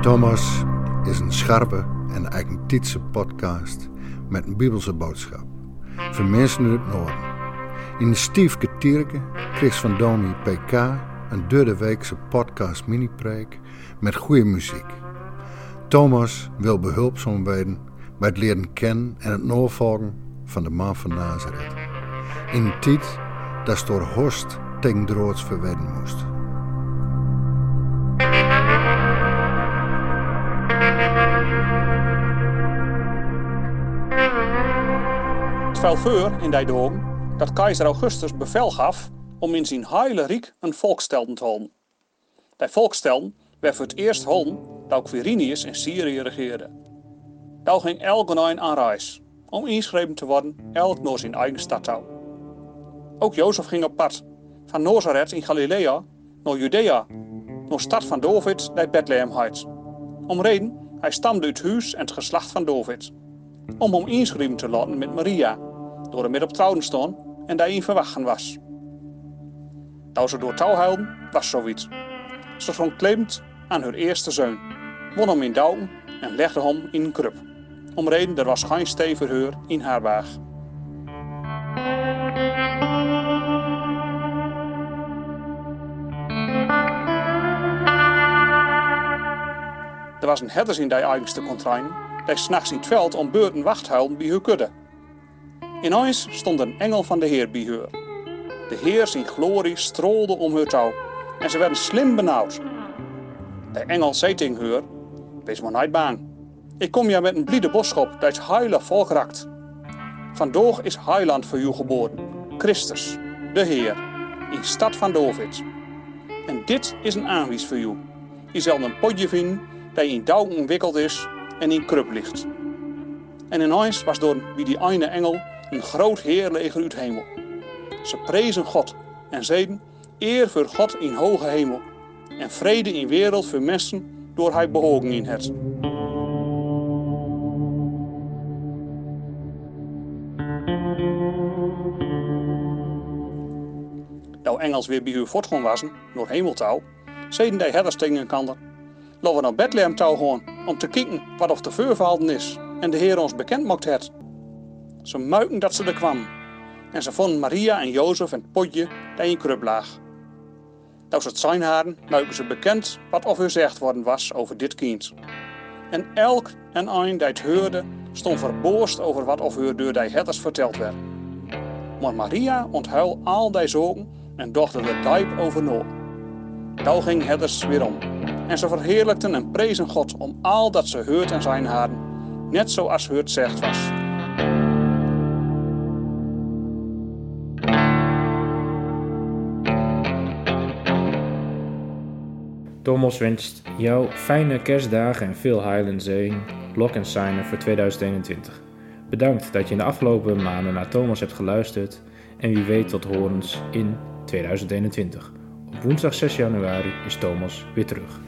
Thomas is een scherpe en eigentietse podcast met een bibelse boodschap. Voor mensen uit het noorden. In de Stiefke Tierke kreeg van Domi PK een derde weekse podcast mini-preek met goede muziek. Thomas wil behulpzaam worden bij het leren kennen en het navolgen van de man van Nazareth. In een tijd dat door Horst droods verwedden moest. Het fell voor in die dagen dat keizer Augustus bevel gaf om in zijn heile rijk een volkstelden te houden. Die volkstelden werd voor het eerst houden dat Quirinius in Syrië regeerde. Daar ging elke aan reis om ingeschreven te worden, elk naar zijn eigen stad. Ook Jozef ging op pad, van Nazareth in Galilea naar Judea, naar stad van David, die Bethlehem heet. Om reden, hij stamde uit huis en het geslacht van David. Om hem inschrijven te laten met Maria, door hem met op trouwen staan en die in verwachten was. Dat ze door touw huilden, was zoiets. Ze stond klemmend aan haar eerste zoon, won hem in douwen en legde hem in een krup. Om reden, er was geen stee voor haar in haar waag. Er was een herders in die eigenste contrain, die s'nachts in het veld om beurten wacht houden bij hun kudde. Ineens stond een engel van de Heer bij haar. De Heer zijn glorie strolde om haar touw en ze werden slim benauwd. De engel zei tegen haar, wees maar niet bang. Ik kom ja met een bliede boodschap dat het heile volk is heiland voor u geboren, Christus, de Heer, in stad van David. En dit is een aanwijs voor u. Je zal een potje vinden dat in dauw omwikkeld is en in krup ligt. En ineens was door wie die ene engel een groot heerleger uit hemel. Ze prezen God en zeiden, eer voor God in hoge hemel en vrede in wereld voor mensen door hij behogen in het. Nou Engels weer bij uw voortgaan wassen, door hemeltouw, zeiden die herders tegen laten we naar Bethlehem touw gaan, om te kijken wat of de veurverhalden is en de Heer ons bekend mocht het. Ze muiken dat ze er kwam. En ze vonden Maria en Jozef en het potje dat in krub. Dat ze het zijn haren, muiken ze bekend wat of er zegt worden was over dit kind. En elk en een die het hoorde, stond verboorst over wat of haar door die herders verteld werd. Maar Maria onthuil al die zogen en dochter er diep over Daar ging herders weer om. En ze verheerlijkten en prezen God om al dat ze hoort en zijn haren, net zoals het zegt was. Thomas wenst jou fijne kerstdagen en veel heil en zegen, lok en signen voor 2021. Bedankt dat je in de afgelopen maanden naar Thomas hebt geluisterd en wie weet tot horens in 2021. Woensdag 6 januari is Thomas weer terug.